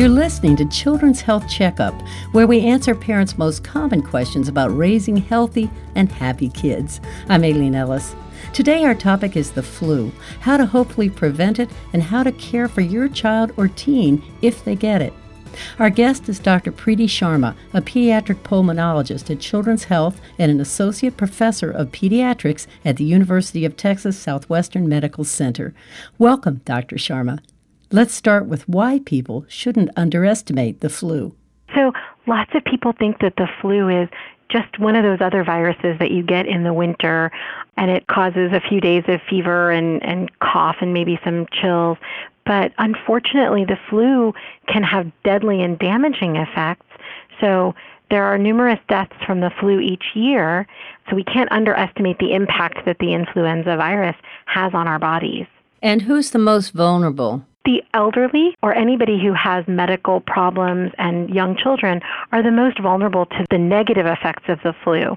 You're listening to Children's Health Checkup, where we answer parents' most common questions about raising healthy and happy kids. I'm Aileen Ellis. Today, our topic is the flu how to hopefully prevent it and how to care for your child or teen if they get it. Our guest is Dr. Preeti Sharma, a pediatric pulmonologist at Children's Health and an associate professor of pediatrics at the University of Texas Southwestern Medical Center. Welcome, Dr. Sharma. Let's start with why people shouldn't underestimate the flu. So, lots of people think that the flu is just one of those other viruses that you get in the winter and it causes a few days of fever and, and cough and maybe some chills. But unfortunately, the flu can have deadly and damaging effects. So, there are numerous deaths from the flu each year, so we can't underestimate the impact that the influenza virus has on our bodies. And who's the most vulnerable? The elderly or anybody who has medical problems and young children are the most vulnerable to the negative effects of the flu.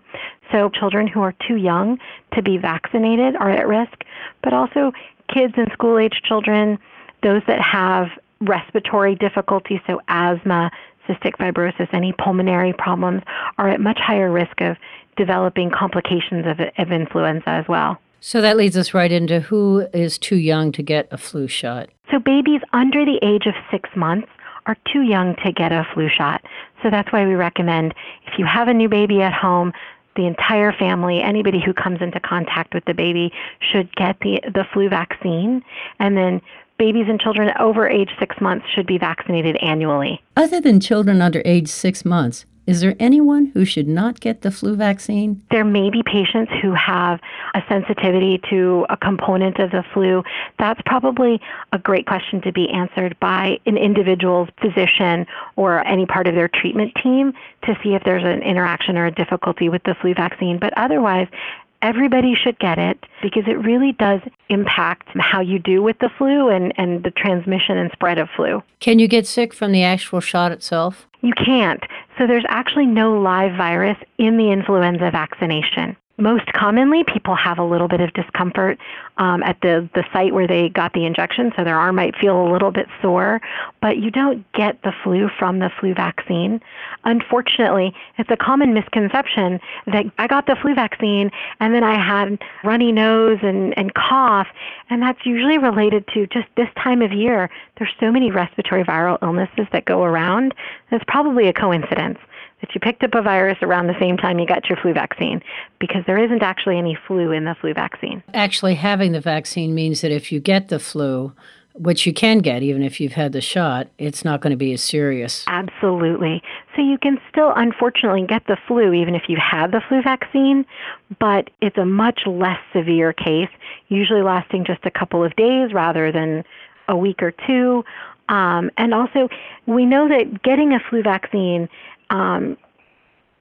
So, children who are too young to be vaccinated are at risk, but also kids and school age children, those that have respiratory difficulties, so asthma, cystic fibrosis, any pulmonary problems, are at much higher risk of developing complications of, of influenza as well. So that leads us right into who is too young to get a flu shot. So babies under the age of six months are too young to get a flu shot. So that's why we recommend if you have a new baby at home, the entire family, anybody who comes into contact with the baby should get the, the flu vaccine. And then babies and children over age six months should be vaccinated annually. Other than children under age six months, is there anyone who should not get the flu vaccine? There may be patients who have a sensitivity to a component of the flu. That's probably a great question to be answered by an individual's physician or any part of their treatment team to see if there's an interaction or a difficulty with the flu vaccine. But otherwise, everybody should get it because it really does impact how you do with the flu and, and the transmission and spread of flu. Can you get sick from the actual shot itself? You can't. So there's actually no live virus in the influenza vaccination. Most commonly, people have a little bit of discomfort um, at the, the site where they got the injection, so their arm might feel a little bit sore, but you don't get the flu from the flu vaccine. Unfortunately, it's a common misconception that I got the flu vaccine and then I had runny nose and, and cough, and that's usually related to just this time of year. There's so many respiratory viral illnesses that go around. It's probably a coincidence that you picked up a virus around the same time you got your flu vaccine because there isn't actually any flu in the flu vaccine. Actually, having the vaccine means that if you get the flu, which you can get even if you've had the shot, it's not going to be as serious. Absolutely. So you can still, unfortunately, get the flu even if you had the flu vaccine, but it's a much less severe case, usually lasting just a couple of days rather than a week or two. Um, and also, we know that getting a flu vaccine um,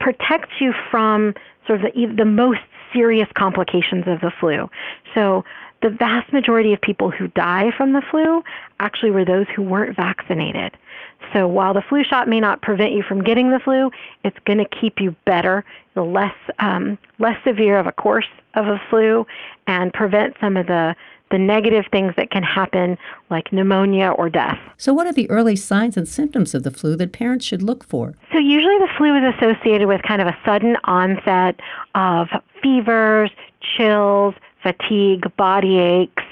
protects you from sort of the, the most serious complications of the flu. So the vast majority of people who die from the flu actually were those who weren't vaccinated. So while the flu shot may not prevent you from getting the flu, it's going to keep you better, the less um, less severe of a course of a flu, and prevent some of the the negative things that can happen, like pneumonia or death. So, what are the early signs and symptoms of the flu that parents should look for? So, usually the flu is associated with kind of a sudden onset of fevers, chills, fatigue, body aches.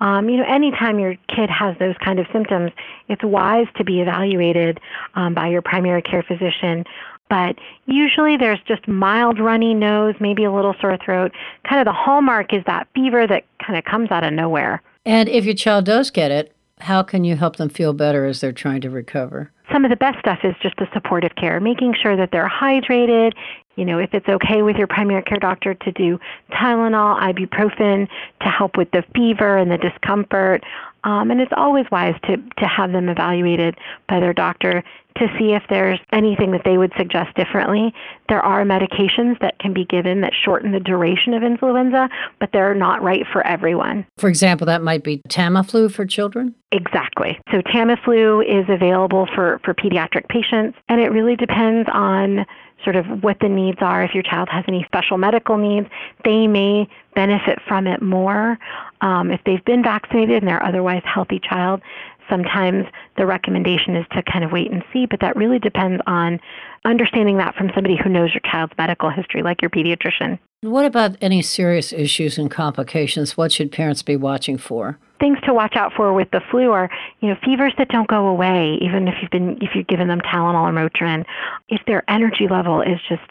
Um, you know, anytime your kid has those kind of symptoms, it's wise to be evaluated um, by your primary care physician but usually there's just mild runny nose, maybe a little sore throat. Kind of the hallmark is that fever that kind of comes out of nowhere. And if your child does get it, how can you help them feel better as they're trying to recover? Some of the best stuff is just the supportive care, making sure that they're hydrated. You know, if it's okay with your primary care doctor to do Tylenol, ibuprofen to help with the fever and the discomfort. Um, and it's always wise to, to have them evaluated by their doctor to see if there's anything that they would suggest differently. There are medications that can be given that shorten the duration of influenza, but they're not right for everyone. For example, that might be Tamiflu for children? Exactly. So Tamiflu is available for, for pediatric patients, and it really depends on sort of what the needs are. If your child has any special medical needs, they may benefit from it more. Um, if they've been vaccinated and they're otherwise healthy child, Sometimes the recommendation is to kind of wait and see, but that really depends on understanding that from somebody who knows your child's medical history, like your pediatrician. What about any serious issues and complications? What should parents be watching for? Things to watch out for with the flu are, you know, fevers that don't go away, even if you've been if you've given them Tylenol or Motrin. If their energy level is just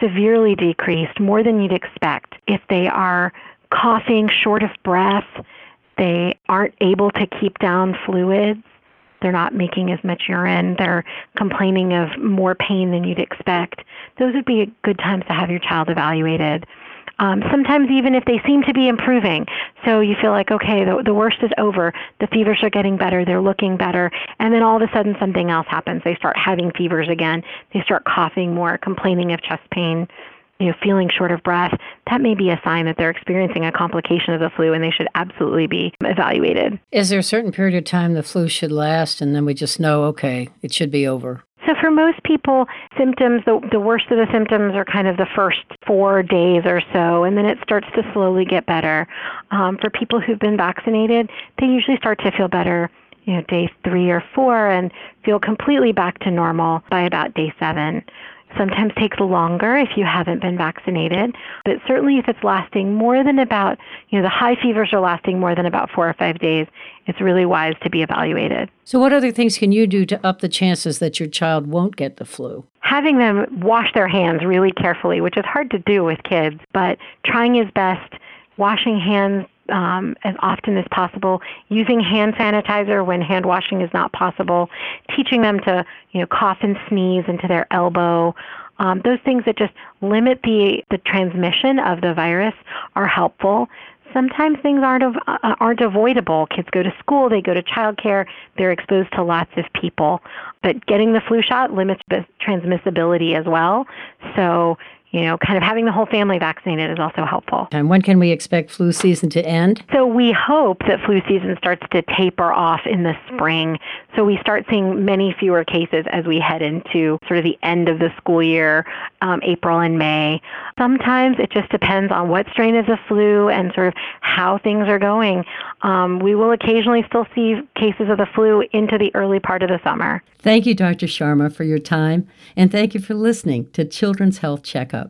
severely decreased, more than you'd expect. If they are coughing, short of breath, they aren't able to keep down fluids, they're not making as much urine, they're complaining of more pain than you'd expect, those would be good times to have your child evaluated. Um, sometimes even if they seem to be improving, so you feel like okay, the, the worst is over, the fevers are getting better, they're looking better, and then all of a sudden something else happens. They start having fevers again, they start coughing more, complaining of chest pain, you know, feeling short of breath, that may be a sign that they're experiencing a complication of the flu and they should absolutely be evaluated. Is there a certain period of time the flu should last and then we just know, okay, it should be over? So for most people, symptoms, the, the worst of the symptoms are kind of the first four days or so, and then it starts to slowly get better. Um, for people who've been vaccinated, they usually start to feel better you know, day three or four and feel completely back to normal by about day seven sometimes takes longer if you haven't been vaccinated. But certainly if it's lasting more than about, you know, the high fevers are lasting more than about four or five days, it's really wise to be evaluated. So, what other things can you do to up the chances that your child won't get the flu? Having them wash their hands really carefully, which is hard to do with kids, but trying his best, washing hands um, as often as possible, using hand sanitizer when hand washing is not possible, teaching them to you know cough and sneeze into their elbow. Um, those things that just limit the, the transmission of the virus are helpful. Sometimes things aren't uh, aren't avoidable. Kids go to school, they go to childcare, they're exposed to lots of people. But getting the flu shot limits the transmissibility as well. So you know, kind of having the whole family vaccinated is also helpful. And when can we expect flu season to end? So we hope that flu season starts to taper off in the spring. So we start seeing many fewer cases as we head into sort of the end of the school year, um, April and May. Sometimes it just depends on what strain of the flu and sort of how things are going. Um, we will occasionally still see cases of the flu into the early part of the summer. Thank you, Dr. Sharma, for your time, and thank you for listening to Children's Health Checkup.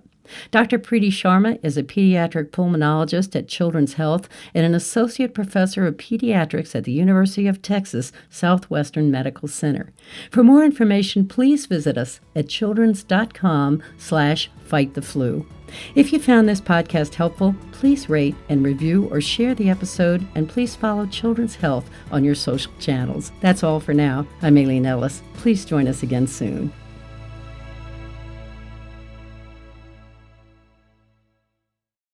Dr. Preeti Sharma is a pediatric pulmonologist at Children's Health and an associate professor of pediatrics at the University of Texas Southwestern Medical Center. For more information, please visit us at childrens.com slash fight the flu. If you found this podcast helpful, please rate and review or share the episode, and please follow Children's Health on your social channels. That's all for now. I'm Aileen Ellis. Please join us again soon.